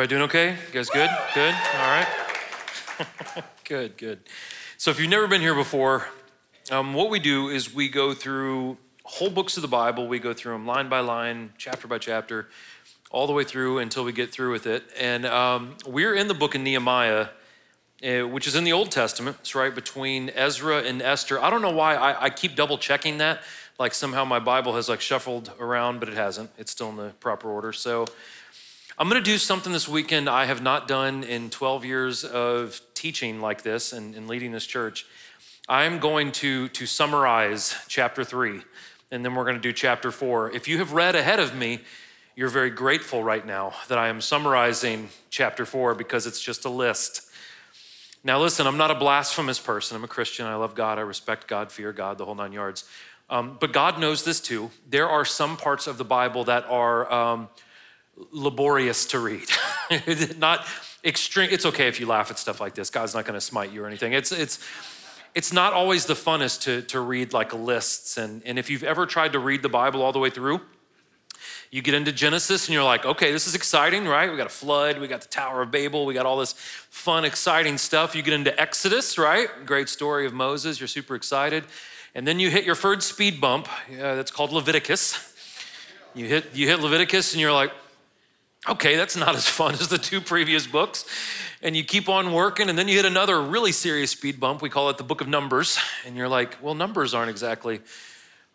Everybody doing okay? You guys good? Good? All right. good, good. So, if you've never been here before, um, what we do is we go through whole books of the Bible. We go through them line by line, chapter by chapter, all the way through until we get through with it. And um, we're in the book of Nehemiah, uh, which is in the Old Testament. It's right between Ezra and Esther. I don't know why I, I keep double checking that. Like somehow my Bible has like shuffled around, but it hasn't. It's still in the proper order. So I'm going to do something this weekend I have not done in 12 years of teaching like this and, and leading this church. I'm going to, to summarize chapter three, and then we're going to do chapter four. If you have read ahead of me, you're very grateful right now that I am summarizing chapter four because it's just a list. Now, listen, I'm not a blasphemous person. I'm a Christian. I love God. I respect God, fear God, the whole nine yards. Um, but God knows this too. There are some parts of the Bible that are. Um, laborious to read. not extreme. It's okay if you laugh at stuff like this. God's not going to smite you or anything. It's it's it's not always the funnest to to read like lists. And and if you've ever tried to read the Bible all the way through, you get into Genesis and you're like, okay, this is exciting, right? We got a flood, we got the Tower of Babel, we got all this fun, exciting stuff. You get into Exodus, right? Great story of Moses. You're super excited. And then you hit your third speed bump. Yeah, that's called Leviticus. You hit you hit Leviticus and you're like, okay, that's not as fun as the two previous books. And you keep on working, and then you hit another really serious speed bump. We call it the book of Numbers. And you're like, well, Numbers aren't exactly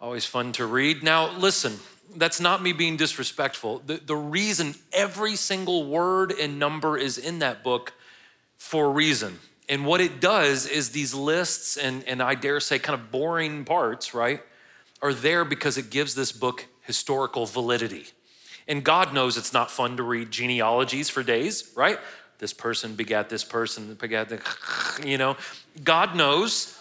always fun to read. Now, listen, that's not me being disrespectful. The, the reason every single word and number is in that book for a reason. And what it does is these lists and, and I dare say kind of boring parts, right, are there because it gives this book historical validity. And God knows it's not fun to read genealogies for days, right? This person begat this person, begat the, you know. God knows,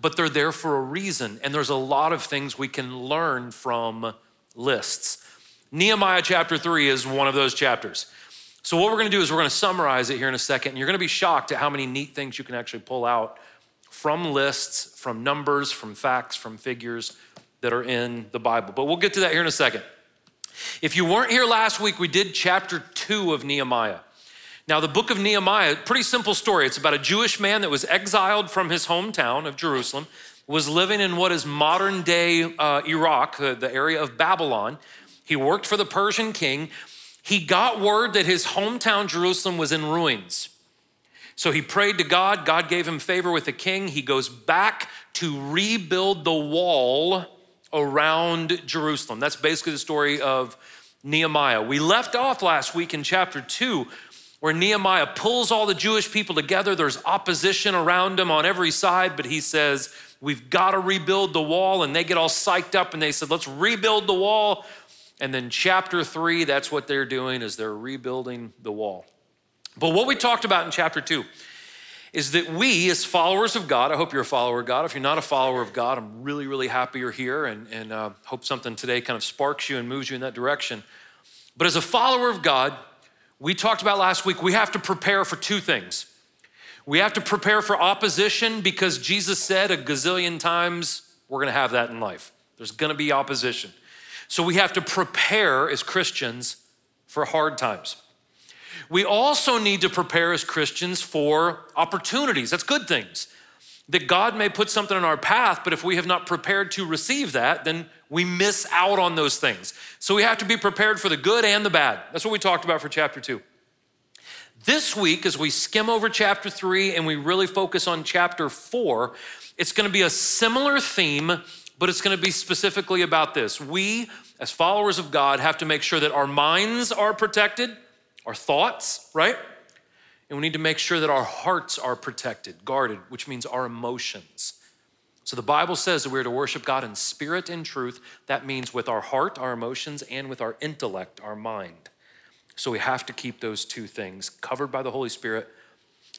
but they're there for a reason. And there's a lot of things we can learn from lists. Nehemiah chapter three is one of those chapters. So, what we're gonna do is we're gonna summarize it here in a second. And you're gonna be shocked at how many neat things you can actually pull out from lists, from numbers, from facts, from figures that are in the Bible. But we'll get to that here in a second. If you weren't here last week, we did chapter two of Nehemiah. Now, the book of Nehemiah, pretty simple story. It's about a Jewish man that was exiled from his hometown of Jerusalem, was living in what is modern day uh, Iraq, the, the area of Babylon. He worked for the Persian king. He got word that his hometown, Jerusalem, was in ruins. So he prayed to God. God gave him favor with the king. He goes back to rebuild the wall around Jerusalem. That's basically the story of Nehemiah. We left off last week in chapter 2 where Nehemiah pulls all the Jewish people together. There's opposition around him on every side, but he says, We've got to rebuild the wall. And they get all psyched up and they said, Let's rebuild the wall. And then chapter 3, that's what they're doing is they're rebuilding the wall. But what we talked about in chapter 2 is that we, as followers of God, I hope you're a follower of God. If you're not a follower of God, I'm really, really happy you're here and, and uh, hope something today kind of sparks you and moves you in that direction. But as a follower of God, we talked about last week, we have to prepare for two things. We have to prepare for opposition because Jesus said a gazillion times, we're gonna have that in life. There's gonna be opposition. So we have to prepare as Christians for hard times. We also need to prepare as Christians for opportunities. That's good things. That God may put something in our path, but if we have not prepared to receive that, then we miss out on those things. So we have to be prepared for the good and the bad. That's what we talked about for chapter two. This week, as we skim over chapter three and we really focus on chapter four, it's going to be a similar theme, but it's going to be specifically about this. We, as followers of God, have to make sure that our minds are protected our thoughts, right? And we need to make sure that our hearts are protected, guarded, which means our emotions. So the Bible says that we're to worship God in spirit and truth. That means with our heart, our emotions, and with our intellect, our mind. So we have to keep those two things covered by the Holy Spirit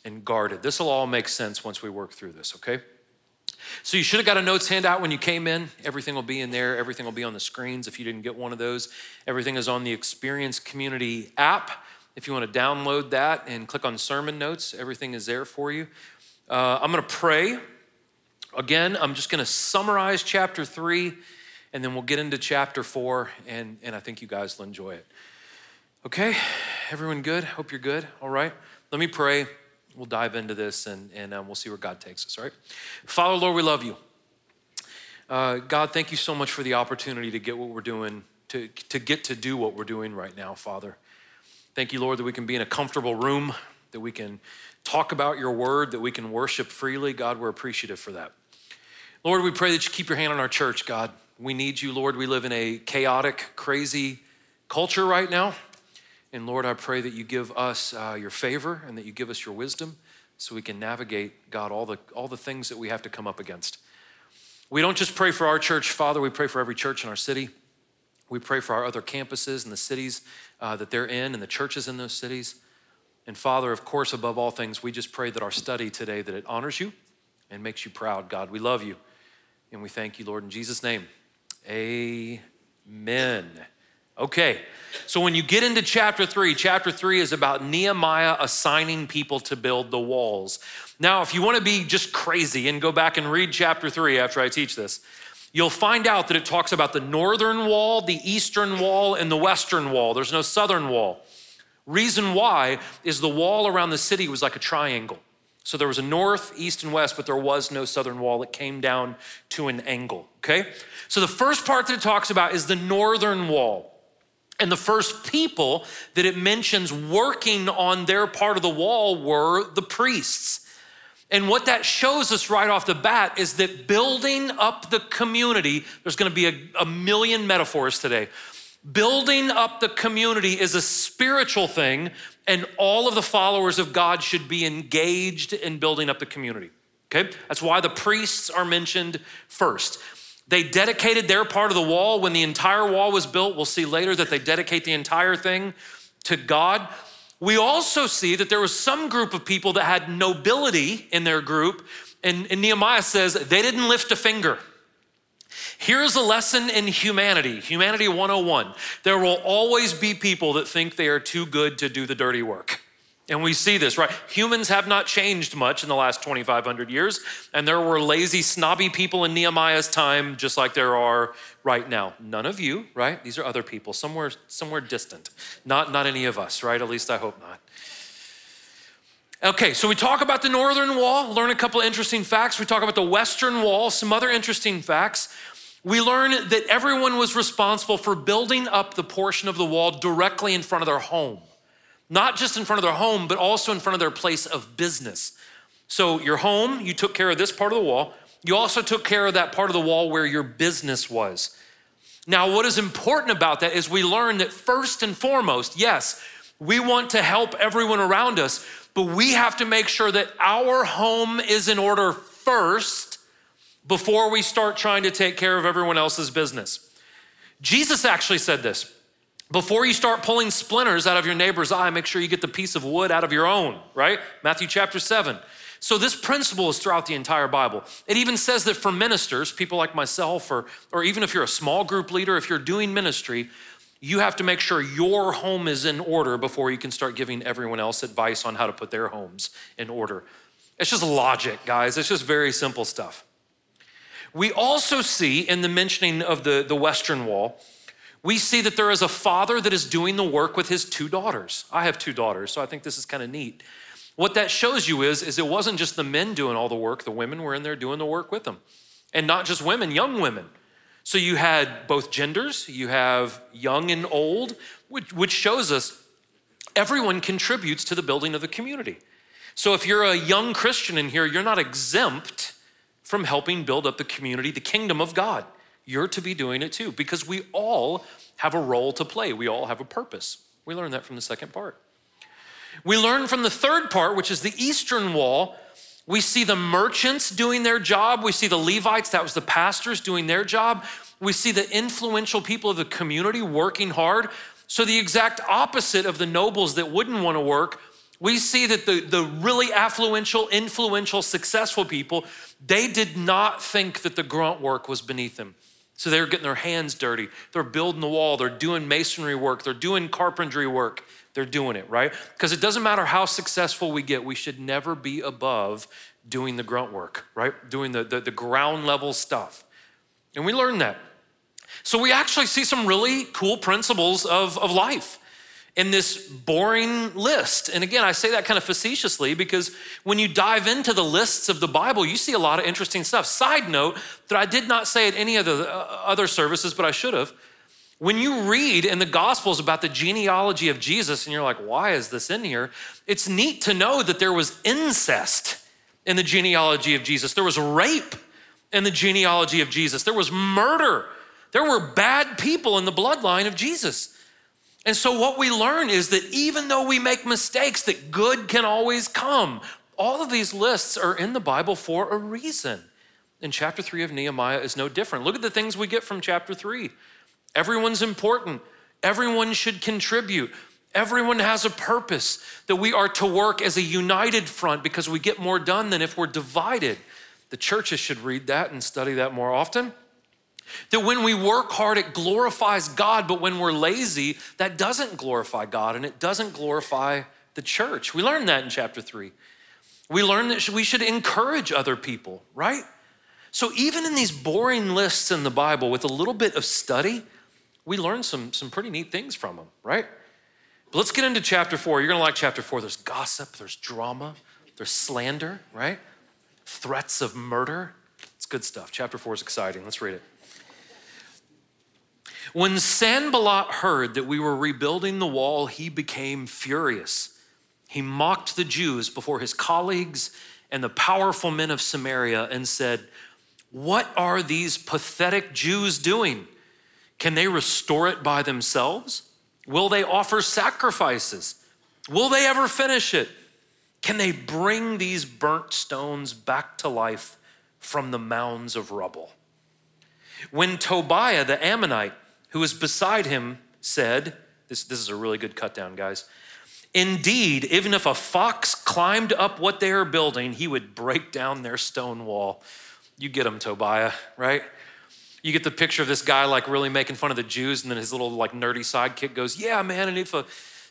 and guarded. This will all make sense once we work through this, okay? So you should have got a notes handout when you came in. Everything will be in there. Everything will be on the screens if you didn't get one of those. Everything is on the Experience Community app. If you want to download that and click on sermon notes, everything is there for you. Uh, I'm going to pray. Again, I'm just going to summarize chapter three, and then we'll get into chapter four, and, and I think you guys will enjoy it. Okay, everyone good? Hope you're good. All right, let me pray. We'll dive into this and, and um, we'll see where God takes us, all right? Father, Lord, we love you. Uh, God, thank you so much for the opportunity to get what we're doing, to, to get to do what we're doing right now, Father. Thank you, Lord, that we can be in a comfortable room, that we can talk about your word, that we can worship freely. God, we're appreciative for that. Lord, we pray that you keep your hand on our church, God. We need you, Lord. We live in a chaotic, crazy culture right now. And Lord, I pray that you give us uh, your favor and that you give us your wisdom so we can navigate, God, all the, all the things that we have to come up against. We don't just pray for our church, Father, we pray for every church in our city. We pray for our other campuses and the cities uh, that they're in and the churches in those cities. And Father, of course, above all things, we just pray that our study today, that it honors you and makes you proud. God, we love you and we thank you, Lord, in Jesus' name. Amen. Okay, so when you get into chapter three, chapter three is about Nehemiah assigning people to build the walls. Now, if you want to be just crazy and go back and read chapter three after I teach this, you'll find out that it talks about the northern wall, the eastern wall, and the western wall. There's no southern wall. Reason why is the wall around the city was like a triangle. So there was a north, east, and west, but there was no southern wall. It came down to an angle, okay? So the first part that it talks about is the northern wall. And the first people that it mentions working on their part of the wall were the priests. And what that shows us right off the bat is that building up the community, there's gonna be a, a, million metaphors today. Building up the community is a spiritual thing, and all of the followers of God should be engaged in building up the community. Okay? That's why the priests are mentioned first. They dedicated their part of the wall when the entire wall was built. We'll see later that they dedicate the entire thing to God. We also see that there was some group of people that had nobility in their group, and, and Nehemiah says they didn't lift a finger. Here's a lesson in humanity Humanity 101. There will always be people that think they are too good to do the dirty work. And we see this, right? Humans have not changed much in the last 2,500 years. And there were lazy, snobby people in Nehemiah's time, just like there are right now. None of you, right? These are other people, somewhere, somewhere distant. Not, not any of us, right? At least I hope not. Okay, so we talk about the northern wall, learn a couple of interesting facts. We talk about the western wall, some other interesting facts. We learn that everyone was responsible for building up the portion of the wall directly in front of their home not just in front of their home, but also in front of their place of business. So, your home, you took care of this part of the wall. You also took care of that part of the wall where your business was. Now, what is important about that is we learn that first and foremost, yes, we want to help everyone around us, but we have to make sure that our home is in order first before we start trying to take care of everyone else's business. Jesus actually said this. Before you start pulling splinters out of your neighbor's eye, make sure you get the piece of wood out of your own, right? Matthew chapter 7. So, this principle is throughout the entire Bible. It even says that for ministers, people like myself, or, or even if you're a small group leader, if you're doing ministry, you have to make sure your home is in order before you can start giving everyone else advice on how to put their homes in order. It's just logic, guys. It's just very simple stuff. We also see in the mentioning of the, the Western Wall, we see that there is a father that is doing the work with his two daughters. I have two daughters, so I think this is kind of neat. What that shows you is, is it wasn't just the men doing all the work, the women were in there doing the work with them. And not just women, young women. So you had both genders, you have young and old, which, which shows us everyone contributes to the building of the community. So if you're a young Christian in here, you're not exempt from helping build up the community, the kingdom of God you're to be doing it too because we all have a role to play. We all have a purpose. We learn that from the second part. We learn from the third part, which is the eastern wall. We see the merchants doing their job. We see the Levites, that was the pastors, doing their job. We see the influential people of the community working hard. So, the exact opposite of the nobles that wouldn't want to work, we see that the, the really affluential, influential, successful people, they did not think that the grunt work was beneath them. So they're getting their hands dirty. They're building the wall. They're doing masonry work. They're doing carpentry work. They're doing it, right? Because it doesn't matter how successful we get, we should never be above doing the grunt work, right? Doing the, the, the ground level stuff. And we learn that. So we actually see some really cool principles of, of life in this boring list. And again, I say that kind of facetiously because when you dive into the lists of the Bible, you see a lot of interesting stuff. Side note that I did not say at any of the uh, other services, but I should have. When you read in the Gospels about the genealogy of Jesus and you're like, why is this in here? It's neat to know that there was incest in the genealogy of Jesus, there was rape in the genealogy of Jesus, there was murder. There were bad people in the bloodline of Jesus. And so, what we learn is that even though we make mistakes, that good can always come. All of these lists are in the Bible for a reason. And chapter three of Nehemiah is no different. Look at the things we get from chapter three. Everyone's important, everyone should contribute. Everyone has a purpose that we are to work as a united front because we get more done than if we're divided. The churches should read that and study that more often. That when we work hard, it glorifies God, but when we're lazy, that doesn't glorify God and it doesn't glorify the church. We learned that in chapter three. We learned that we should encourage other people, right? So even in these boring lists in the Bible with a little bit of study, we learn some, some pretty neat things from them, right? But let's get into chapter four. You're gonna like chapter four. There's gossip, there's drama, there's slander, right? Threats of murder. It's good stuff. Chapter four is exciting. Let's read it. When Sanballat heard that we were rebuilding the wall, he became furious. He mocked the Jews before his colleagues and the powerful men of Samaria and said, What are these pathetic Jews doing? Can they restore it by themselves? Will they offer sacrifices? Will they ever finish it? Can they bring these burnt stones back to life from the mounds of rubble? When Tobiah the Ammonite, who was beside him, said, This, this is a really good cut down, guys. Indeed, even if a fox climbed up what they are building, he would break down their stone wall. You get him, Tobiah, right? You get the picture of this guy like really making fun of the Jews, and then his little like nerdy sidekick goes, Yeah, man, and if a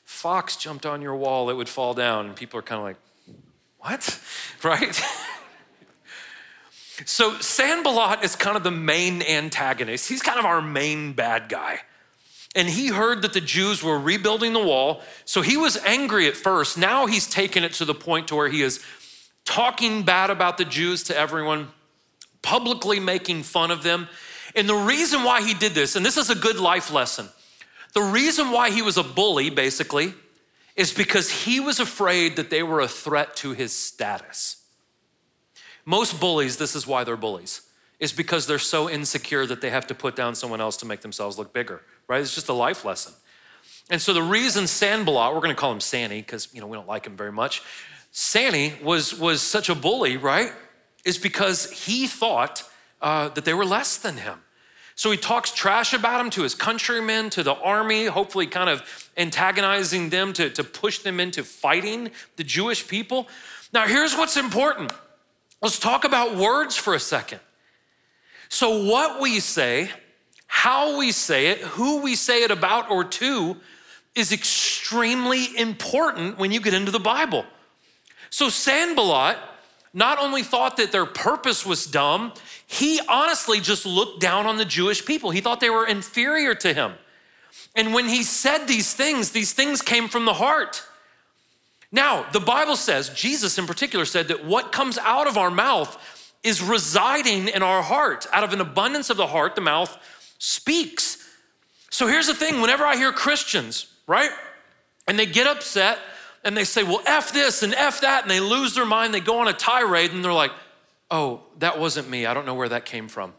fox jumped on your wall, it would fall down. And people are kind of like, What? Right? So Sanballat is kind of the main antagonist. He's kind of our main bad guy. And he heard that the Jews were rebuilding the wall. So he was angry at first. Now he's taken it to the point to where he is talking bad about the Jews to everyone, publicly making fun of them. And the reason why he did this, and this is a good life lesson, the reason why he was a bully, basically, is because he was afraid that they were a threat to his status. Most bullies, this is why they're bullies, is because they're so insecure that they have to put down someone else to make themselves look bigger, right? It's just a life lesson. And so the reason Sanballat, we're gonna call him Sanny because you know we don't like him very much. Sanny was was such a bully, right? Is because he thought uh, that they were less than him. So he talks trash about him to his countrymen, to the army, hopefully kind of antagonizing them to, to push them into fighting the Jewish people. Now, here's what's important Let's talk about words for a second. So, what we say, how we say it, who we say it about or to is extremely important when you get into the Bible. So, Sanballat not only thought that their purpose was dumb, he honestly just looked down on the Jewish people. He thought they were inferior to him. And when he said these things, these things came from the heart. Now, the Bible says, Jesus in particular said that what comes out of our mouth is residing in our heart. Out of an abundance of the heart, the mouth speaks. So here's the thing whenever I hear Christians, right, and they get upset and they say, well, F this and F that, and they lose their mind, they go on a tirade, and they're like, oh, that wasn't me. I don't know where that came from.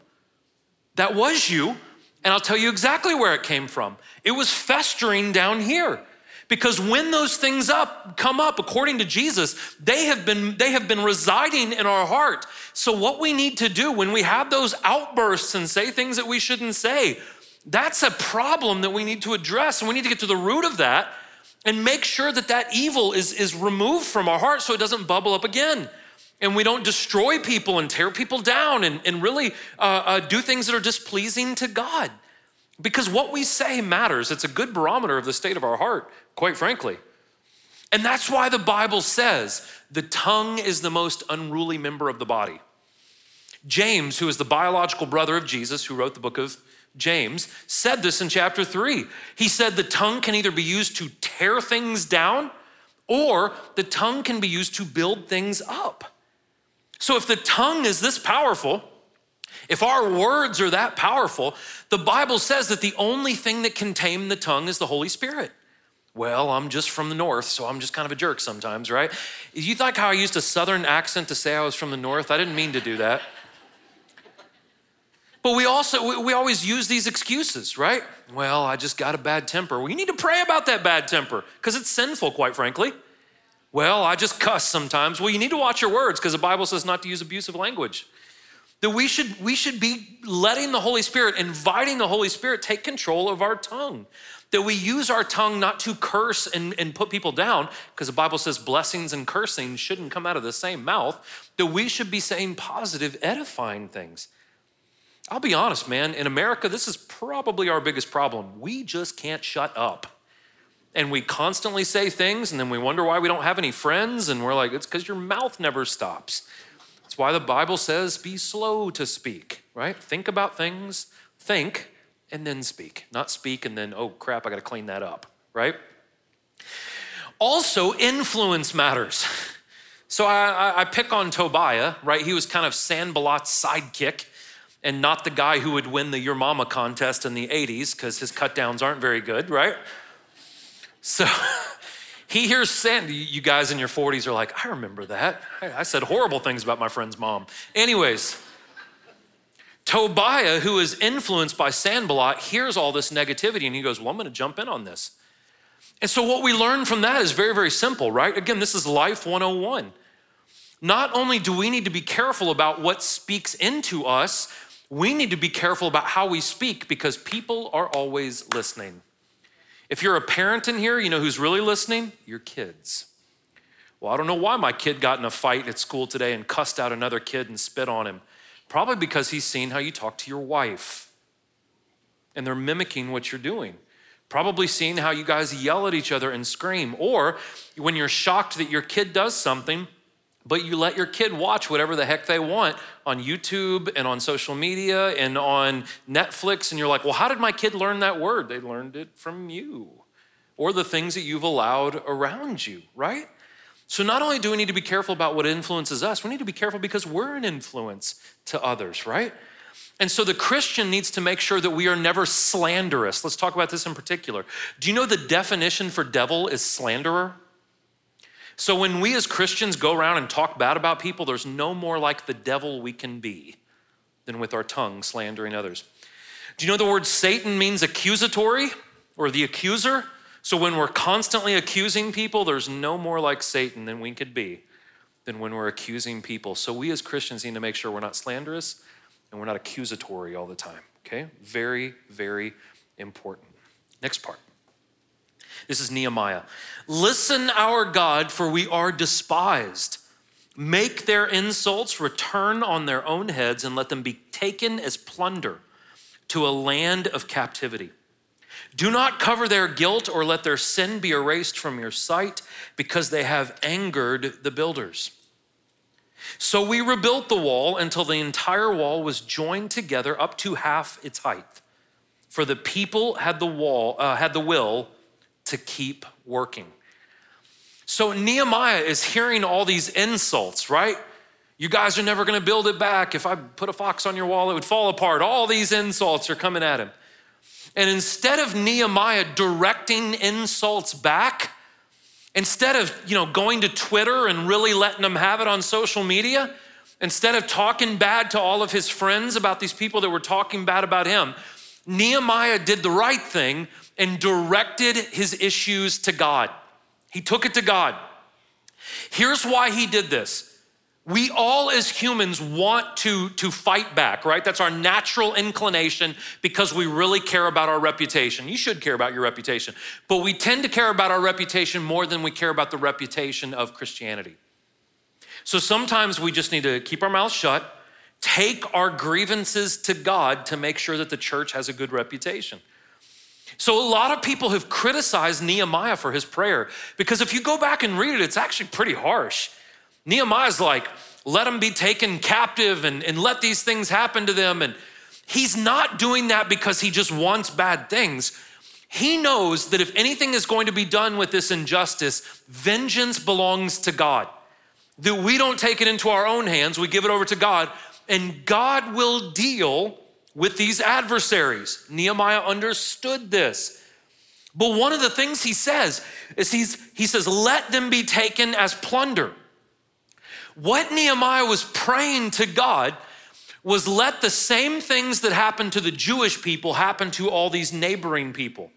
That was you, and I'll tell you exactly where it came from. It was festering down here. Because when those things up come up according to Jesus, they have been they have been residing in our heart. So what we need to do when we have those outbursts and say things that we shouldn't say, that's a problem that we need to address and we need to get to the root of that and make sure that that evil is is removed from our heart so it doesn't bubble up again and we don't destroy people and tear people down and, and really uh, uh, do things that are displeasing to God. Because what we say matters. It's a good barometer of the state of our heart, quite frankly. And that's why the Bible says the tongue is the most unruly member of the body. James, who is the biological brother of Jesus, who wrote the book of James, said this in chapter three. He said the tongue can either be used to tear things down or the tongue can be used to build things up. So if the tongue is this powerful, if our words are that powerful, the Bible says that the only thing that can tame the tongue is the Holy Spirit. Well, I'm just from the north, so I'm just kind of a jerk sometimes, right? You like how I used a southern accent to say I was from the north? I didn't mean to do that. But we also, we always use these excuses, right? Well, I just got a bad temper. Well, you need to pray about that bad temper because it's sinful, quite frankly. Well, I just cuss sometimes. Well, you need to watch your words because the Bible says not to use abusive language. That we should, we should be letting the Holy Spirit, inviting the Holy Spirit take control of our tongue. That we use our tongue not to curse and, and put people down, because the Bible says blessings and cursing shouldn't come out of the same mouth. That we should be saying positive, edifying things. I'll be honest, man, in America, this is probably our biggest problem. We just can't shut up. And we constantly say things, and then we wonder why we don't have any friends, and we're like, it's because your mouth never stops. Why the Bible says, be slow to speak, right? Think about things, think, and then speak. Not speak and then, oh crap, I gotta clean that up, right? Also, influence matters. So I, I, pick on Tobiah, right? He was kind of Sanballat's sidekick and not the guy who would win the Your Mama contest in the 80s because his cut downs aren't very good, right? So he hears Sanny. You guys in your 40s are like, I remember that. I said horrible things about my friend's mom. Anyways, Tobiah, who is influenced by Sanballat, hears all this negativity and he goes, Well, I'm going to jump in on this. And so, what we learn from that is very, very simple, right? Again, this is life 101. Not only do we need to be careful about what speaks into us, we need to be careful about how we speak because people are always listening. If you're a parent in here, you know who's really listening? Your kids. Well, I don't know why my kid got in a fight at school today and cussed out another kid and spit on him. Probably because he's seen how you talk to your wife and they're mimicking what you're doing. Probably seeing how you guys yell at each other and scream. Or when you're shocked that your kid does something, but you let your kid watch whatever the heck they want on YouTube and on social media and on Netflix, and you're like, well, how did my kid learn that word? They learned it from you or the things that you've allowed around you, right? So, not only do we need to be careful about what influences us, we need to be careful because we're an influence to others, right? And so the Christian needs to make sure that we are never slanderous. Let's talk about this in particular. Do you know the definition for devil is slanderer? So when we as Christians go around and talk bad about people, there's no more like the devil we can be than with our tongue slandering others. Do you know the word Satan means accusatory or the accuser? So when we're constantly accusing people, there's no more like Satan than we could be than when we're accusing people. So we as Christians need to make sure we're not slanderous and we're not accusatory all the time. Okay? Very, very important. Next part. This is Nehemiah. Listen, our God, for we are despised. Make their insults return on their own heads and let them be taken as plunder to a land of captivity. Do not cover their guilt or let their sin be erased from your sight because they have angered the builders. So we rebuilt the wall until the entire wall was joined together up to half its height. For the people had the wall uh, had the will to keep working. So Nehemiah is hearing all these insults, right? You guys are never going to build it back. If I put a fox on your wall, it would fall apart. All these insults are coming at him. And instead of Nehemiah directing insults back, instead of, you know, going to Twitter and really letting them have it on social media, instead of talking bad to all of his friends about these people that were talking bad about him, Nehemiah did the right thing and directed his issues to God. He took it to God. Here's why he did this. We all as humans want to, to fight back, right? That's our natural inclination because we really care about our reputation. You should care about your reputation, but we tend to care about our reputation more than we care about the reputation of Christianity. So sometimes we just need to keep our mouths shut, take our grievances to God to make sure that the church has a good reputation. So, a lot of people have criticized Nehemiah for his prayer because if you go back and read it, it's actually pretty harsh. Nehemiah's like, let them be taken captive and, and let these things happen to them. And, He's not doing that because he just wants bad things. He knows that if anything is going to be done with this injustice, vengeance belongs to God. That we don't take it into our own hands, we give it over to God, and God will deal with these adversaries. Nehemiah understood this. But one of the things he says is he's, he says, let them be taken as plunder. What Nehemiah was praying to God was let the same things that happened to the Jewish people happen to all these neighboring people.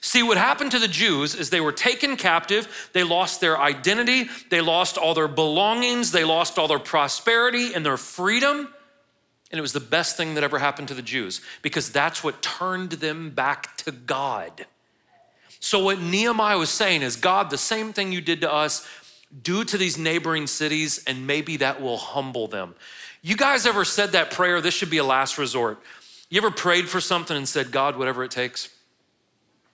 See, what happened to the Jews is they were taken captive, they lost their identity, they lost all their belongings, they lost all their prosperity and their freedom. And it was the best thing that ever happened to the Jews because that's what turned them back to God. So, what Nehemiah was saying is God, the same thing you did to us, do to these neighboring cities, and maybe that will humble them. You guys ever said that prayer? This should be a last resort. You ever prayed for something and said, God, whatever it takes?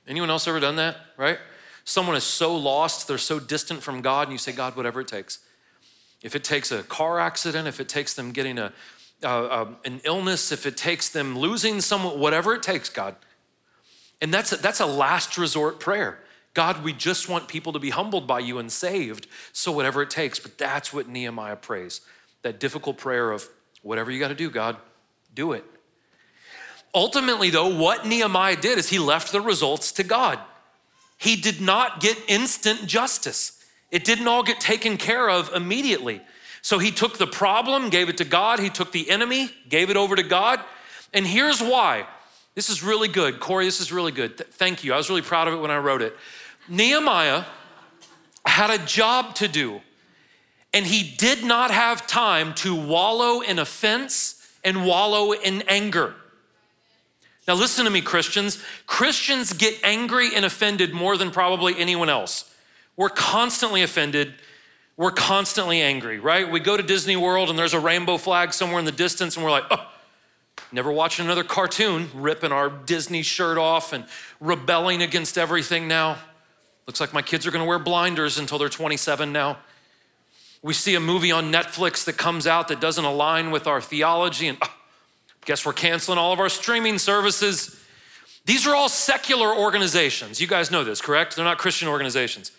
Anyone else ever done that, right? Someone is so lost, they're so distant from God, and you say, God, whatever it takes. If it takes a car accident, if it takes them getting a, uh, an illness, if it takes them losing someone, whatever it takes, God. And that's a, that's a last resort prayer. God, we just want people to be humbled by you and saved, so whatever it takes. But that's what Nehemiah prays that difficult prayer of whatever you got to do, God, do it. Ultimately, though, what Nehemiah did is he left the results to God. He did not get instant justice, it didn't all get taken care of immediately. So he took the problem, gave it to God. He took the enemy, gave it over to God. And here's why. This is really good. Corey, this is really good. Th- thank you. I was really proud of it when I wrote it. Nehemiah had a job to do, and he did not have time to wallow in offense and wallow in anger. Now, listen to me, Christians. Christians get angry and offended more than probably anyone else. We're constantly offended. We're constantly angry, right? We go to Disney World and there's a rainbow flag somewhere in the distance, and we're like, oh, never watching another cartoon, ripping our Disney shirt off and rebelling against everything now. Looks like my kids are gonna wear blinders until they're 27 now. We see a movie on Netflix that comes out that doesn't align with our theology, and oh, Guess we're canceling all of our streaming services. These are all secular organizations. You guys know this, correct? They're not Christian organizations.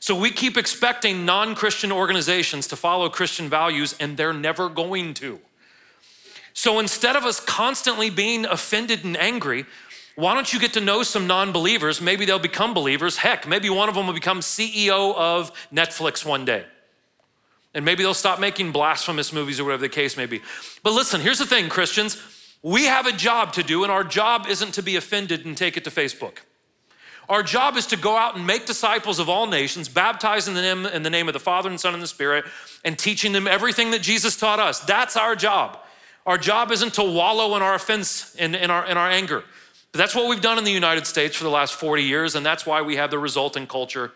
So we keep expecting non Christian organizations to follow Christian values, and they're never going to. So instead of us constantly being offended and angry, why don't you get to know some non believers? Maybe they'll become believers. Heck, maybe one of them will become CEO of Netflix one day. And maybe they'll stop making blasphemous movies or whatever the case may be. But listen, here's the thing, Christians. We have a job to do, and our job isn't to be offended and take it to Facebook. Our job is to go out and make disciples of all nations, baptizing them in the name of the Father and Son and the Spirit, and teaching them everything that Jesus taught us. That's our job. Our job isn't to wallow in our offense and in, in, our, in our anger. But that's what we've done in the United States for the last 40 years, and that's why we have the resulting culture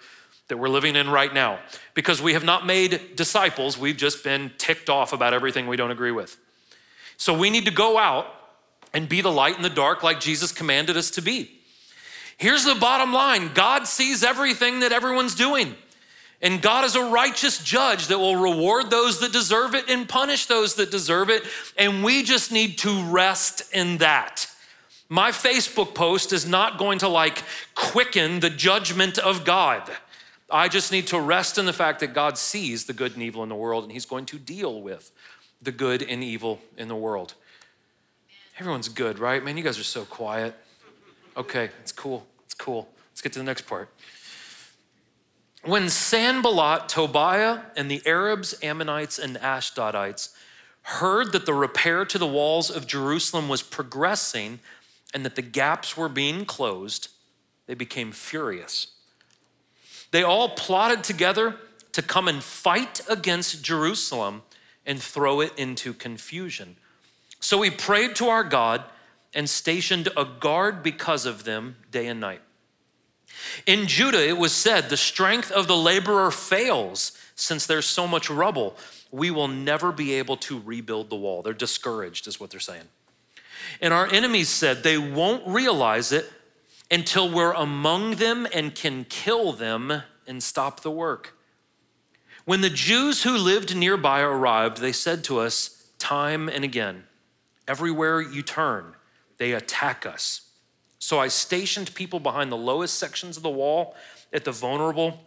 that we're living in right now because we have not made disciples. We've just been ticked off about everything we don't agree with. So we need to go out and be the light in the dark like Jesus commanded us to be. Here's the bottom line God sees everything that everyone's doing. And God is a righteous judge that will reward those that deserve it and punish those that deserve it. And we just need to rest in that. My Facebook post is not going to like quicken the judgment of God. I just need to rest in the fact that God sees the good and evil in the world and He's going to deal with the good and evil in the world. Everyone's good, right? Man, you guys are so quiet. Okay, it's cool. It's cool. Let's get to the next part. When Sanballat, Tobiah, and the Arabs, Ammonites, and Ashdodites heard that the repair to the walls of Jerusalem was progressing and that the gaps were being closed, they became furious. They all plotted together to come and fight against Jerusalem and throw it into confusion. So we prayed to our God and stationed a guard because of them day and night. In Judah, it was said, The strength of the laborer fails since there's so much rubble. We will never be able to rebuild the wall. They're discouraged, is what they're saying. And our enemies said, They won't realize it until we're among them and can kill them and stop the work. When the Jews who lived nearby arrived, they said to us time and again, Everywhere you turn, they attack us. So I stationed people behind the lowest sections of the wall at the vulnerable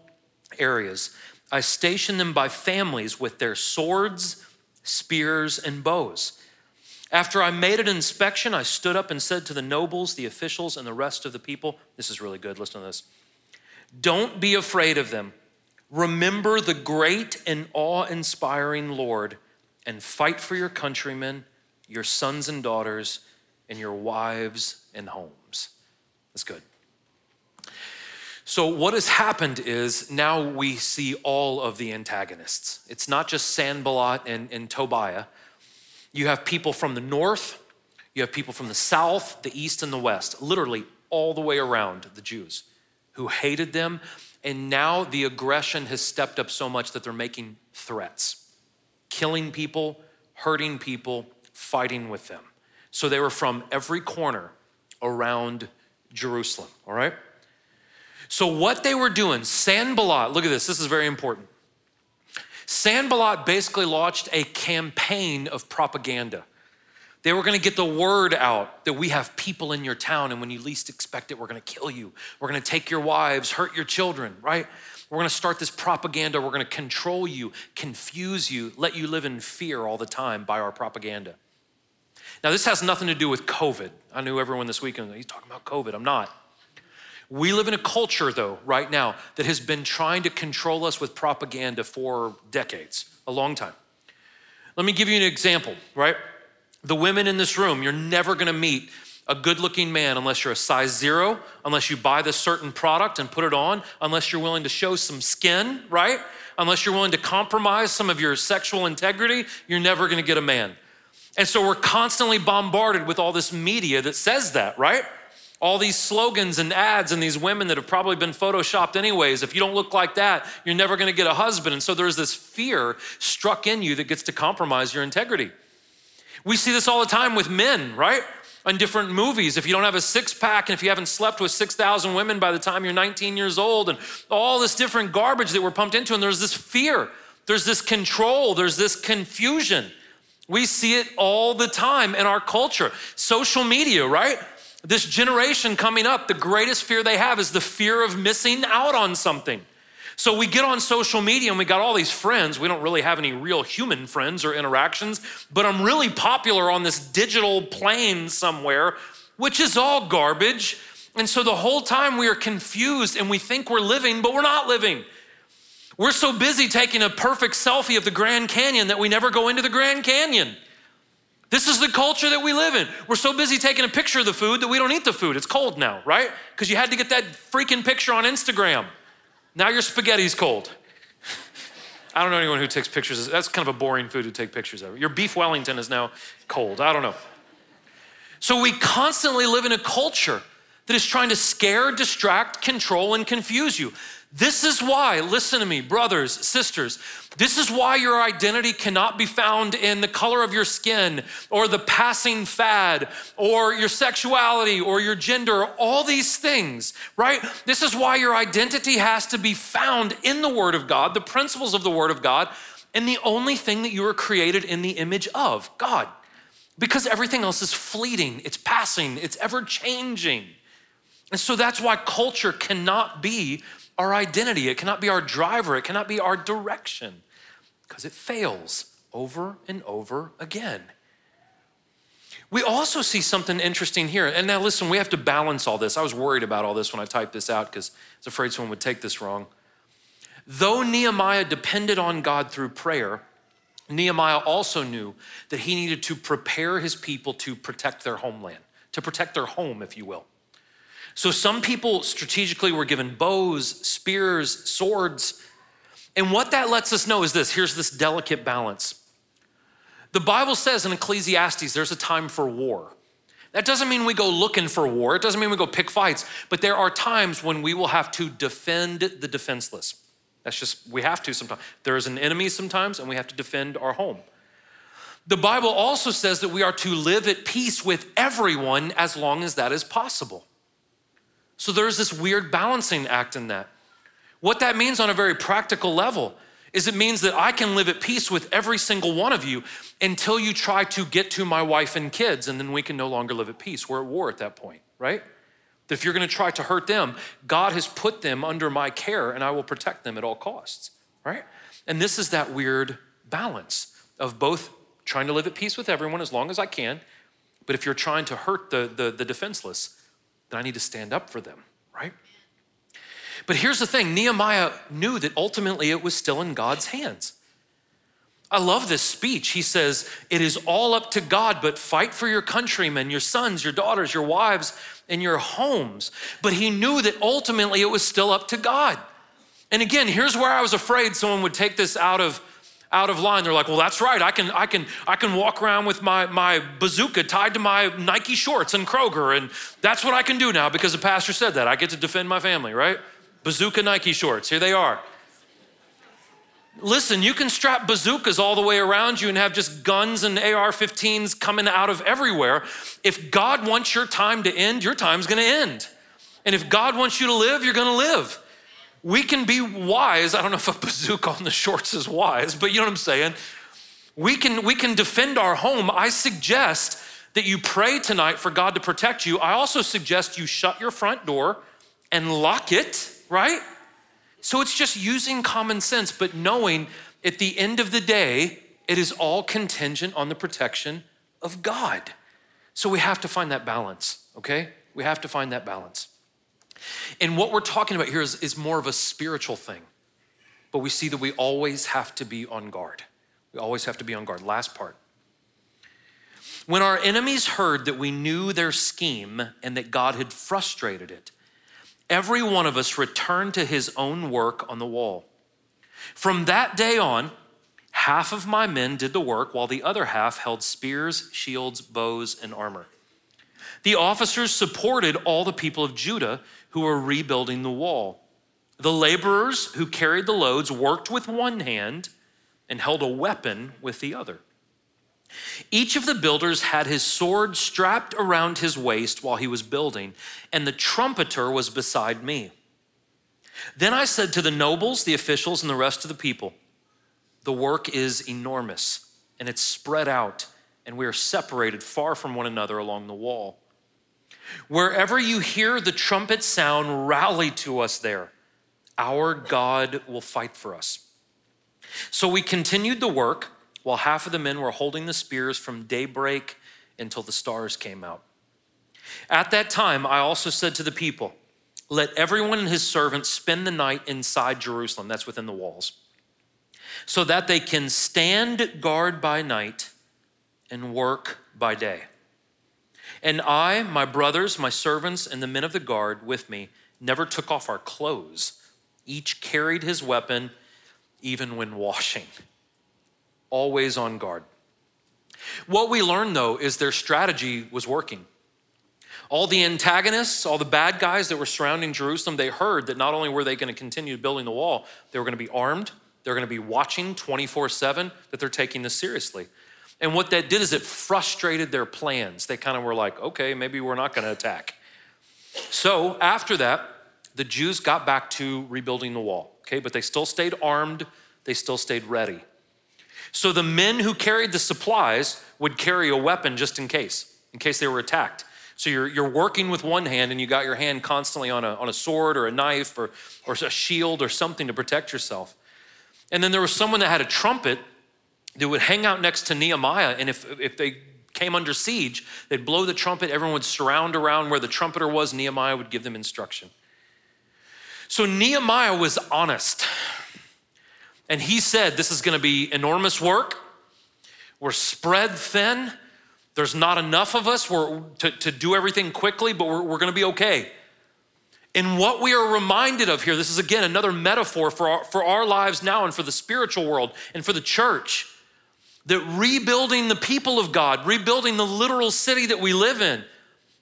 areas. I stationed them by families with their swords, spears, and bows. After I made an inspection, I stood up and said to the nobles, the officials, and the rest of the people this is really good, listen to this. Don't be afraid of them. Remember the great and awe inspiring Lord and fight for your countrymen, your sons and daughters, and your wives and homes. That's good. So, what has happened is now we see all of the antagonists. It's not just Sanballat and, and Tobiah. You have people from the north, you have people from the south, the east, and the west, literally all the way around the Jews who hated them. And now the aggression has stepped up so much that they're making threats, killing people, hurting people, fighting with them. So they were from every corner around Jerusalem, all right? So what they were doing, Sanballat, look at this, this is very important. Sanballat basically launched a campaign of propaganda. They were going to get the word out that we have people in your town, and when you least expect it, we're going to kill you. We're going to take your wives, hurt your children, right? We're going to start this propaganda. We're going to control you, confuse you, let you live in fear all the time by our propaganda. Now, this has nothing to do with COVID. I knew everyone this weekend, he's talking about COVID. I'm not. We live in a culture, though, right now, that has been trying to control us with propaganda for decades, a long time. Let me give you an example, right? The women in this room, you're never gonna meet a good looking man unless you're a size zero, unless you buy this certain product and put it on, unless you're willing to show some skin, right? Unless you're willing to compromise some of your sexual integrity, you're never gonna get a man. And so we're constantly bombarded with all this media that says that, right? all these slogans and ads and these women that have probably been photoshopped anyways. If you don't look like that, you're never gonna get a husband. And so there's this fear struck in you that gets to compromise your integrity. We see this all the time with men, right? On different movies. If you don't have a six pack and if you haven't slept with 6,000 women by the time you're 19 years old, and all this different garbage that we're pumped into, and there's this fear, there's this control, there's this confusion. We see it all the time in our culture. Social media, right? This generation coming up, the greatest fear they have is the fear of missing out on something. So we get on social media and we got all these friends. We don't really have any real human friends or interactions, but I'm really popular on this digital plane somewhere, which is all garbage. And so the whole time we are confused and we think we're living, but we're not living. We're so busy taking a perfect selfie of the Grand Canyon that we never go into the Grand Canyon. This is the culture that we live in. We're so busy taking a picture of the food that we don't eat the food. It's cold now, right? Because you had to get that freaking picture on Instagram. Now your spaghetti's cold. I don't know anyone who takes pictures. Of that's kind of a boring food to take pictures of. Your beef Wellington is now cold. I don't know. So we constantly live in a culture that is trying to scare, distract, control, and confuse you. This is why, listen to me, brothers, sisters, this is why your identity cannot be found in the color of your skin or the passing fad or your sexuality or your gender, all these things, right? This is why your identity has to be found in the Word of God, the principles of the Word of God, and the only thing that you were created in the image of God. Because everything else is fleeting, it's passing, it's ever changing. And so that's why culture cannot be our identity, it cannot be our driver, it cannot be our direction, because it fails over and over again. We also see something interesting here. And now, listen, we have to balance all this. I was worried about all this when I typed this out because I was afraid someone would take this wrong. Though Nehemiah depended on God through prayer, Nehemiah also knew that he needed to prepare his people to protect their homeland, to protect their home, if you will. So some people strategically were given bows, spears, swords. And what that lets us know is this here's this delicate balance. The Bible says in Ecclesiastes, there's a time for war. That doesn't mean we go looking for war. It doesn't mean we go pick fights, but there are times when we will have to defend the defenseless. That's just, we have to sometimes. There is an enemy sometimes, and we have to defend our home. The Bible also says that we are to live at peace with everyone as long as that is possible. So there's this weird balancing act in that. What that means on a very practical level is it means that I can live at peace with every single one of you until you try to get to my wife and kids, and then we can no longer live at peace. We're at war at that point, right? If you're gonna try to hurt them, God has put them under my care and I will protect them at all costs, right? And this is that weird balance of both trying to live at peace with everyone as long as I can, but if you're trying to hurt the, the, the defenseless, then I need to stand up for them, right? But here's the thing Nehemiah knew that ultimately it was still in God's hands. I love this speech. He says, It is all up to God, but fight for your countrymen, your sons, your daughters, your wives, and your homes. But he knew that ultimately it was still up to God. And again, here's where I was afraid someone would take this out of out of line. They're like, well, that's right. I can, I can, I can walk around with my, my bazooka tied to my Nike shorts and Kroger, and that's what I can do now because the pastor said that. I get to defend my family, right? Bazooka Nike shorts. Here they are. Listen, you can strap bazookas all the way around you and have just guns and AR 15s coming out of everywhere. If God wants your time to end, your time's gonna end. And if God wants you to live, you're gonna live. We can be wise. I don't know if a bazooka on the shorts is wise, but you know what I'm saying? We can, we can defend our home. I suggest that you pray tonight for God to protect you. I also suggest you shut your front door and lock it, right? So it's just using common sense, but knowing at the end of the day, it is all contingent on the protection of God. So we have to find that balance, okay? We have to find that balance. And what we're talking about here is, is more of a spiritual thing, but we see that we always have to be on guard. We always have to be on guard. Last part. When our enemies heard that we knew their scheme and that God had frustrated it, every one of us returned to his own work on the wall. From that day on, half of my men did the work, while the other half held spears, shields, bows, and armor. The officers supported all the people of Judah who were rebuilding the wall. The laborers who carried the loads worked with one hand and held a weapon with the other. Each of the builders had his sword strapped around his waist while he was building, and the trumpeter was beside me. Then I said to the nobles, the officials, and the rest of the people, The work is enormous, and it's spread out, and we are separated far from one another along the wall. Wherever you hear the trumpet sound, rally to us there. Our God will fight for us. So we continued the work while half of the men were holding the spears from daybreak until the stars came out. At that time, I also said to the people, Let everyone and his servants spend the night inside Jerusalem, that's within the walls, so that they can stand guard by night and work by day. And I, my brothers, my servants, and the men of the guard with me never took off our clothes. Each carried his weapon, even when washing always on guard. What we learned though is their strategy was working. All the antagonists, all the bad guys that were surrounding Jerusalem, they heard that not only were they going to continue building the wall, they were going to be armed, they're going to be watching 24 7, that they're taking this seriously. And what that did is it frustrated their plans. They kind of were like, okay, maybe we're not going to attack. So after that, the Jews got back to rebuilding the wall, okay, but they still stayed armed, they still stayed ready. So the men who carried the supplies would carry a weapon just in case, in case they were attacked. So you're, you're working with one hand and you got your hand constantly on a, on a sword or a knife or, or a shield or something to protect yourself. And then there was someone that had a trumpet that would hang out next to Nehemiah. And if, if they came under siege, they'd blow the trumpet, everyone would surround around where the trumpeter was, Nehemiah would give them instruction. So Nehemiah was honest. And he said, This is going to be enormous work. We're spread thin. There's not enough of us we're, to, to do everything quickly, but we're, we're going to be okay. And what we are reminded of here, this is again another metaphor for our, for our lives now and for the spiritual world and for the church, that rebuilding the people of God, rebuilding the literal city that we live in,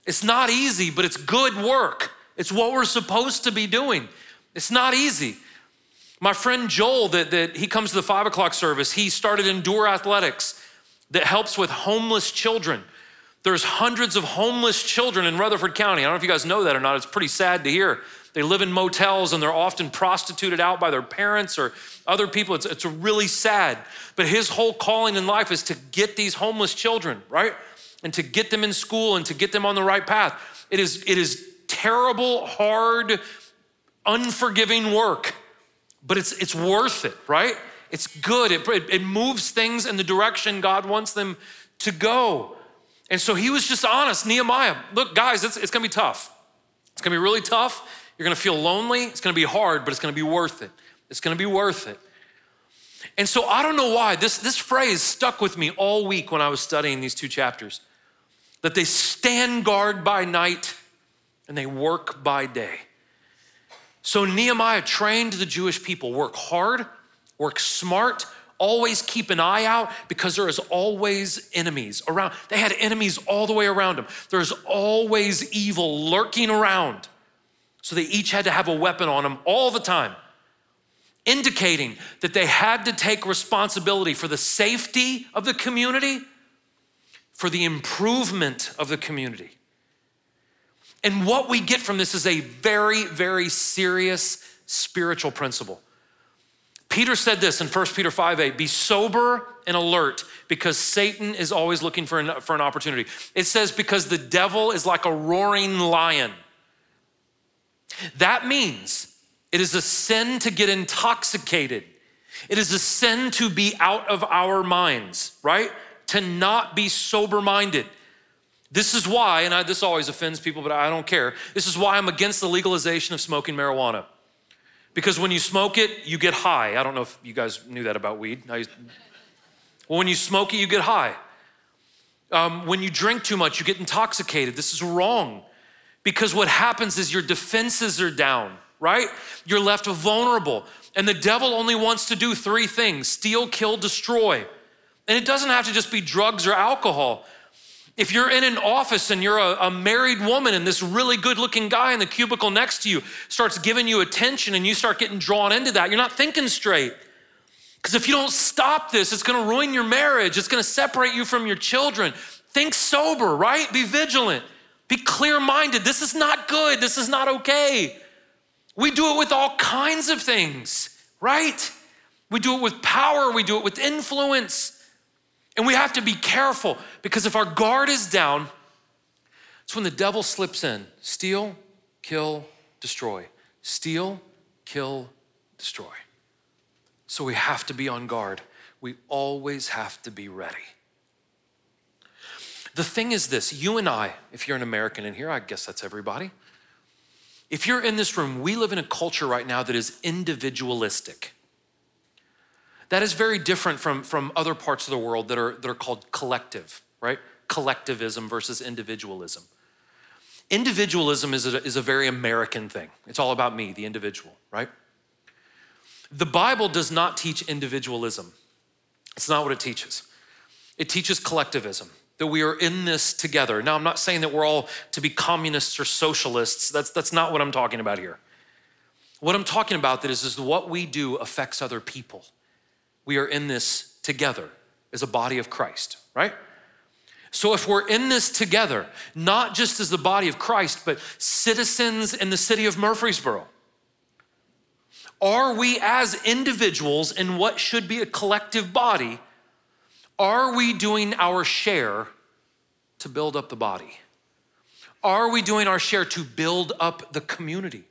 it's not easy, but it's good work. It's what we're supposed to be doing. It's not easy. My friend Joel, that, that he comes to the five o'clock service, he started Endure Athletics that helps with homeless children. There's hundreds of homeless children in Rutherford County. I don't know if you guys know that or not. It's pretty sad to hear. They live in motels and they're often prostituted out by their parents or other people. It's, it's really sad. But his whole calling in life is to get these homeless children, right? And to get them in school and to get them on the right path. It is, it is terrible, hard, unforgiving work, but it's, it's worth it, right? It's good. It, it, it moves things in the direction God wants them to go. And so he was just honest. Nehemiah, look, guys, it's, it's gonna be tough. It's gonna be really tough. You're gonna feel lonely. It's gonna be hard, but it's gonna be worth it. It's gonna be worth it. And so I don't know why this, this phrase stuck with me all week when I was studying these two chapters that they stand guard by night and they work by day. So Nehemiah trained the Jewish people work hard, work smart, always keep an eye out because there is always enemies around. They had enemies all the way around them. There's always evil lurking around. So they each had to have a weapon on them all the time, indicating that they had to take responsibility for the safety of the community, for the improvement of the community. And what we get from this is a very, very serious spiritual principle. Peter said this in 1 Peter 5 8 be sober and alert because Satan is always looking for an, for an opportunity. It says, because the devil is like a roaring lion. That means it is a sin to get intoxicated, it is a sin to be out of our minds, right? To not be sober minded. This is why, and I, this always offends people, but I don't care. This is why I'm against the legalization of smoking marijuana. Because when you smoke it, you get high. I don't know if you guys knew that about weed. well, when you smoke it, you get high. Um, when you drink too much, you get intoxicated. This is wrong. Because what happens is your defenses are down, right? You're left vulnerable. And the devil only wants to do three things steal, kill, destroy. And it doesn't have to just be drugs or alcohol. If you're in an office and you're a, a, married woman and this really good looking guy in the cubicle next to you starts giving you attention and you start getting drawn into that, you're not thinking straight. Because if you don't stop this, it's gonna ruin your marriage, it's gonna separate you from your children. Think sober, right? Be vigilant, be clear minded. This is not good, this is not okay. We do it with all kinds of things, right? We do it with power, we do it with influence. And we have to be careful because if our guard is down, it's when the devil slips in steal, kill, destroy. Steal, kill, destroy. So we have to be on guard. We always have to be ready. The thing is this you and I, if you're an American in here, I guess that's everybody. If you're in this room, we live in a culture right now that is individualistic. That is very different from, from other parts of the world that are, that are called collective, right? Collectivism versus individualism. Individualism is a, is a very American thing. It's all about me, the individual, right? The Bible does not teach individualism. It's not what it teaches. It teaches collectivism, that we are in this together. Now, I'm not saying that we're all to be communists or socialists. That's, that's not what I'm talking about here. What I'm talking about that is, is what we do affects other people we are in this together as a body of Christ, right? So if we're in this together, not just as the body of Christ, but citizens in the city of Murfreesboro, are we as individuals in what should be a collective body, are we doing our share to build up the body? Are we doing our share to build up the community?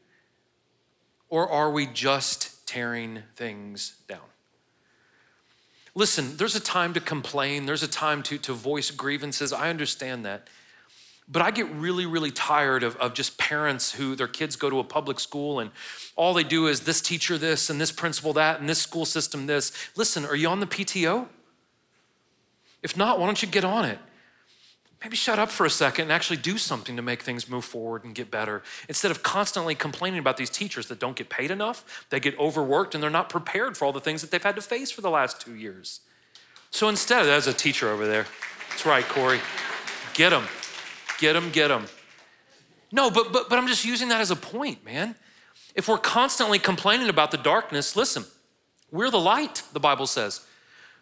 Or are we just tearing things down? Listen, there's a time to complain, there's a time to, to voice grievances. I understand that. But I get really, really tired of, of just parents who their kids go to a public school and all they do is this teacher this and this principal that and this school system this. Listen, are you on the PTO? If not, why don't you get on it? maybe shut up for a second and actually do something to make things move forward and get better instead of constantly complaining about these teachers that don't get paid enough, they get overworked, and they're not prepared for all the things that they've had to face for the last two years. So instead, there's a teacher over there. That's right, Corey. Get them, get them, get them. No, but, but, but I'm just using that as a point, man. If we're constantly complaining about the darkness, listen, we're the light, the Bible says.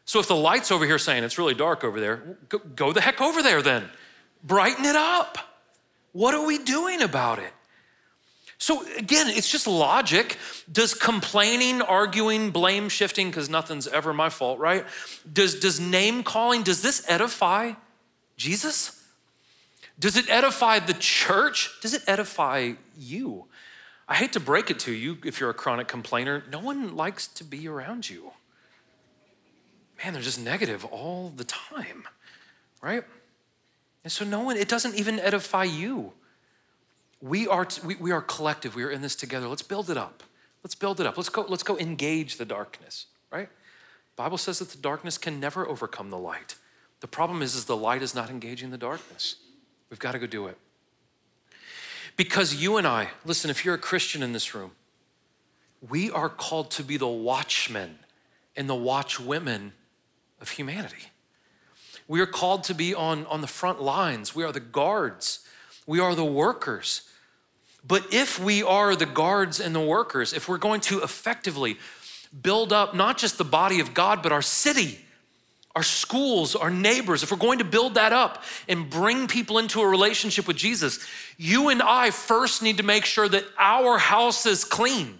So if the light's over here saying it's really dark over there, go, go the heck over there then. Brighten it up. What are we doing about it? So again, it's just logic. Does complaining, arguing, blame shifting, because nothing's ever my fault, right? Does, does name calling, does this edify Jesus? Does it edify the church? Does it edify you? I hate to break it to you if you're a chronic complainer, no one likes to be around you. Man, they're just negative all the time, right? And so no one, it doesn't even edify you. We are, we, we are collective. We are in this together. Let's build it up. Let's build it up. Let's go, let's go engage the darkness, right? Bible says that the darkness can never overcome the light. The problem is, is the light is not engaging the darkness. We've got to go do it. Because you and I, listen, if you're a Christian in this room, we are called to be the watchmen and the watchwomen of humanity. We are called to be on, on the front lines. We are the guards. We are the workers. But if we are the guards and the workers, if we're going to effectively build up not just the body of God, but our city, our schools, our neighbors, if we're going to build that up and bring people into a relationship with Jesus, you and I first need to make sure that our house is clean.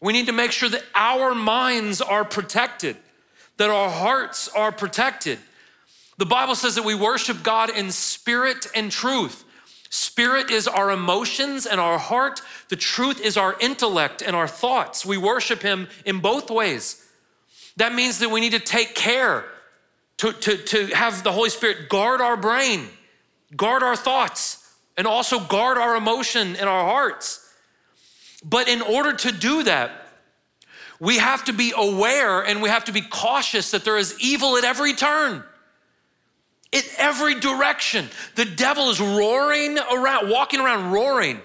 We need to make sure that our minds are protected, that our hearts are protected. The Bible says that we worship God in spirit and truth. Spirit is our emotions and our heart. The truth is our intellect and our thoughts. We worship Him in both ways. That means that we need to take care to, to, to have the Holy Spirit guard our brain, guard our thoughts, and also guard our emotion and our hearts. But in order to do that, we have to be aware and we have to be cautious that there is evil at every turn. In every direction. The devil is roaring around, walking around roaring,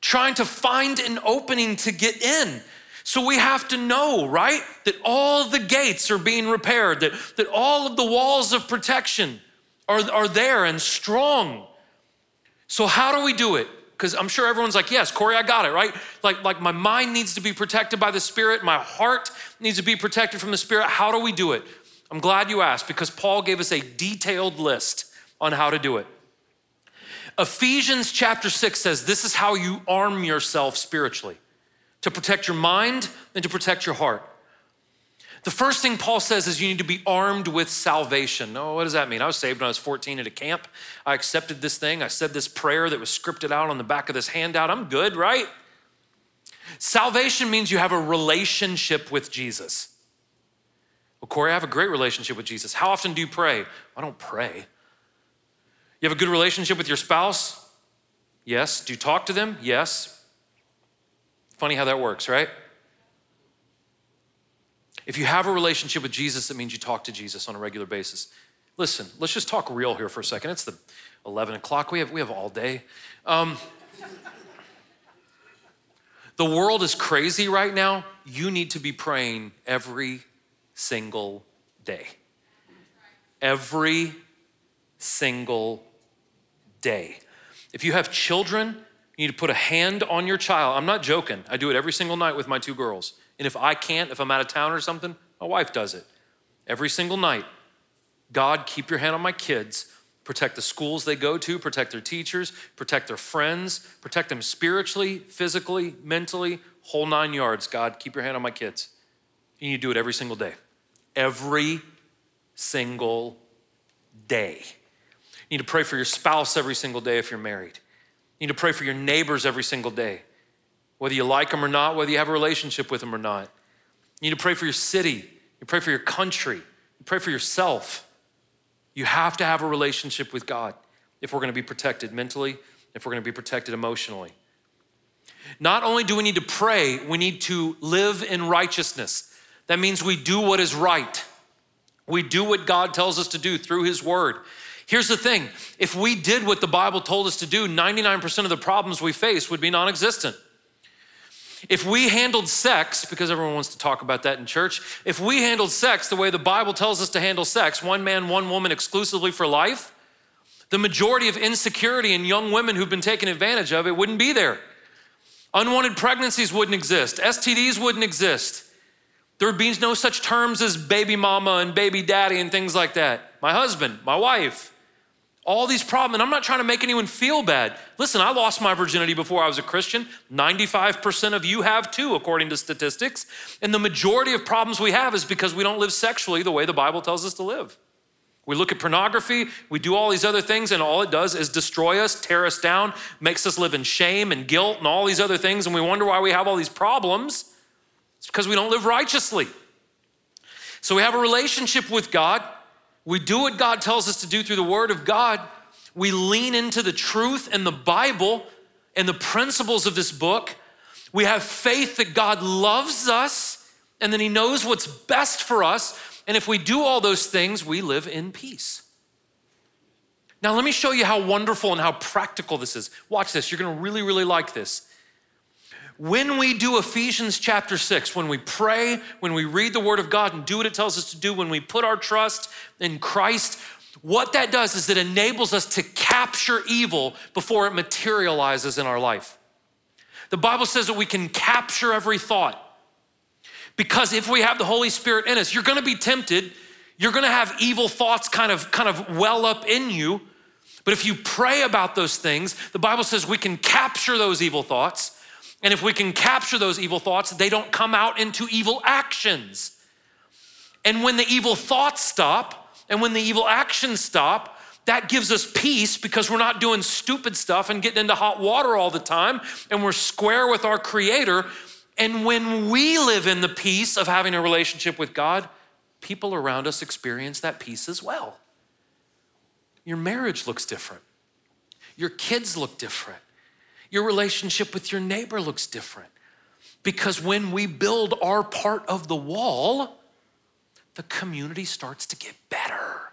trying to find an opening to get in. So we have to know, right, that all the gates are being repaired, that, that all of the walls of protection are, are there and strong. So, how do we do it? Because I'm sure everyone's like, yes, Corey, I got it, right? Like, like my mind needs to be protected by the Spirit, my heart needs to be protected from the Spirit. How do we do it? I'm glad you asked because Paul gave us a detailed list on how to do it. Ephesians chapter 6 says this is how you arm yourself spiritually to protect your mind and to protect your heart. The first thing Paul says is you need to be armed with salvation. Oh, what does that mean? I was saved when I was 14 at a camp. I accepted this thing. I said this prayer that was scripted out on the back of this handout. I'm good, right? Salvation means you have a relationship with Jesus. Well, Corey, I have a great relationship with Jesus. How often do you pray? I don't pray. You have a good relationship with your spouse? Yes. Do you talk to them? Yes. Funny how that works, right? If you have a relationship with Jesus, it means you talk to Jesus on a regular basis. Listen, let's just talk real here for a second. It's the 11 o'clock. We have, we have all day. Um, the world is crazy right now. You need to be praying every single day. Every single day. If you have children, you need to put a hand on your child. I'm not joking. I do it every single night with my two girls. And if I can't, if I'm out of town or something, my wife does it. Every single night. God, keep your hand on my kids. Protect the schools they go to, protect their teachers, protect their friends, protect them spiritually, physically, mentally, whole nine yards. God, keep your hand on my kids. You need to do it every single day every single day. You need to pray for your spouse every single day if you're married. You need to pray for your neighbors every single day, whether you like them or not, whether you have a relationship with them or not. You need to pray for your city. You pray for your country. You pray for yourself. You have to have a relationship with God if we're going to be protected mentally, if we're going to be protected emotionally. Not only do we need to pray, we need to live in righteousness. That means we do what is right. We do what God tells us to do through His Word. Here's the thing if we did what the Bible told us to do, 99% of the problems we face would be non existent. If we handled sex, because everyone wants to talk about that in church, if we handled sex the way the Bible tells us to handle sex, one man, one woman exclusively for life, the majority of insecurity in young women who've been taken advantage of, it wouldn't be there. Unwanted pregnancies wouldn't exist, STDs wouldn't exist. There would be no such terms as baby mama and baby daddy and things like that. My husband, my wife. All these problems, and I'm not trying to make anyone feel bad. Listen, I lost my virginity before I was a Christian. 95% of you have too, according to statistics. And the majority of problems we have is because we don't live sexually the way the Bible tells us to live. We look at pornography, we do all these other things, and all it does is destroy us, tear us down, makes us live in shame and guilt and all these other things, and we wonder why we have all these problems. It's because we don't live righteously. So we have a relationship with God. We do what God tells us to do through the Word of God. We lean into the truth and the Bible and the principles of this book. We have faith that God loves us and that He knows what's best for us and if we do all those things, we live in peace. Now, let me show you how wonderful and how practical this is. Watch this, you're gonna really, really like this. When we do Ephesians chapter 6, when we pray, when we read the Word of God and do what it tells us to do, when we put our trust in Christ, what that does is it enables us to capture evil before it materializes in our life. The Bible says that we can capture every thought. Because if we have the Holy Spirit in us, you're gonna be tempted. You're gonna have evil thoughts kind of, kind of well up in you. But if you pray about those things, the Bible says we can capture those evil thoughts. And if we can capture those evil thoughts, they don't come out into evil actions. And when the evil thoughts stop and when the evil actions stop, that gives us peace because we're not doing stupid stuff and getting into hot water all the time and we're square with our Creator and when we live in the peace of having a relationship with God, people around us experience that peace as well. Your marriage looks different. Your kids look different. Your relationship with your neighbor looks different. Because when we build our part of the wall, the community starts to get better.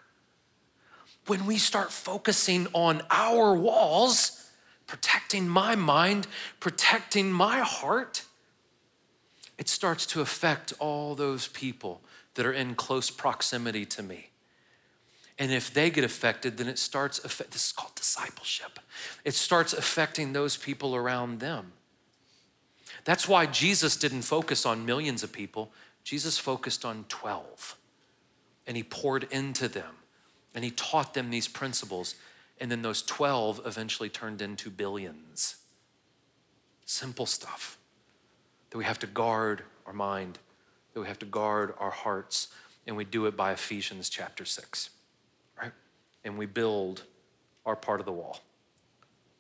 When we start focusing on our walls, protecting my mind, protecting my heart, it starts to affect all those people that are in close proximity to me. And if they get affected, then it starts, this is called discipleship. It starts affecting those people around them. That's why Jesus didn't focus on millions of people. Jesus focused on 12. And he poured into them and he taught them these principles. And then those 12 eventually turned into billions. Simple stuff that we have to guard our mind, that we have to guard our hearts, and we do it by Ephesians chapter 6, right? And we build our part of the wall.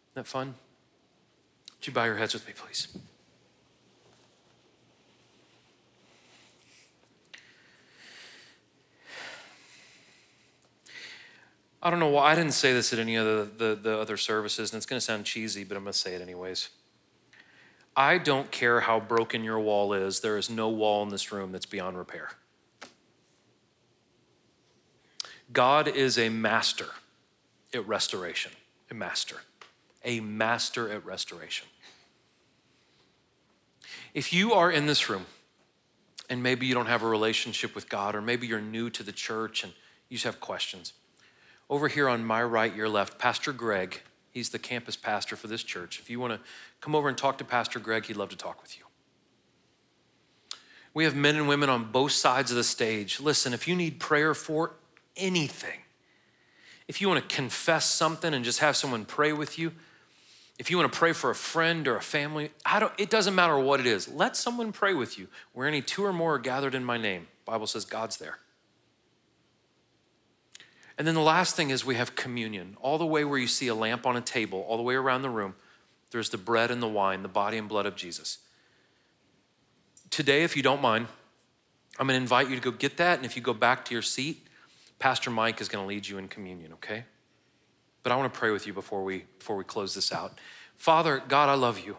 Isn't that fun? Would you bow your heads with me, please? I don't know why I didn't say this at any of the, the, the other services, and it's going to sound cheesy, but I'm going to say it anyways. I don't care how broken your wall is, there is no wall in this room that's beyond repair. God is a master at restoration, a master, a master at restoration. If you are in this room and maybe you don't have a relationship with God, or maybe you're new to the church and you just have questions, over here on my right, your left, Pastor Greg He's the campus pastor for this church. If you want to come over and talk to Pastor Greg, he'd love to talk with you. We have men and women on both sides of the stage. Listen, if you need prayer for anything, if you want to confess something and just have someone pray with you, if you want to pray for a friend or a family, I don't, it doesn't matter what it is. Let someone pray with you. Where any two or more are gathered in my name, Bible says God's there. And then the last thing is we have communion. All the way where you see a lamp on a table, all the way around the room, there's the bread and the wine, the body and blood of Jesus. Today, if you don't mind, I'm going to invite you to go get that. And if you go back to your seat, Pastor Mike is going to lead you in communion, okay? But I want to pray with you before we, before we close this out. Father, God, I love you.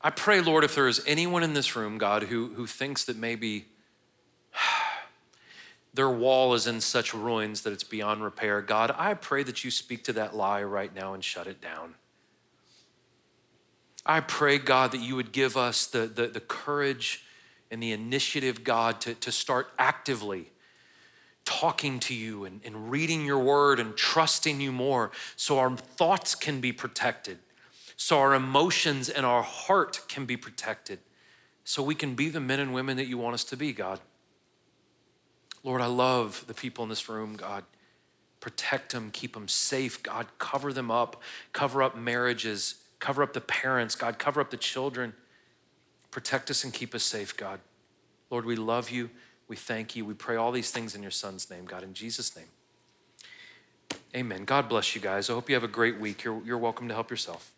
I pray, Lord, if there is anyone in this room, God, who, who thinks that maybe their wall is in such ruins that it's beyond repair. God, I pray that you speak to that lie right now and shut it down. I pray, God, that you would give us the, the, the courage and the initiative, God, to, to start actively talking to you and, and reading your word and trusting you more so our thoughts can be protected, so our emotions and our heart can be protected, so we can be the men and women that you want us to be, God. Lord, I love the people in this room, God. protect them, keep them safe. God, cover them up, cover up marriages, cover up the parents. God, cover up the children. Protect us and keep us safe, God. Lord, we love you. We thank you. We pray all these things in your son's name, God, in Jesus' name. Amen. God bless you guys. I hope you have a great week. You're, you're welcome to help yourself.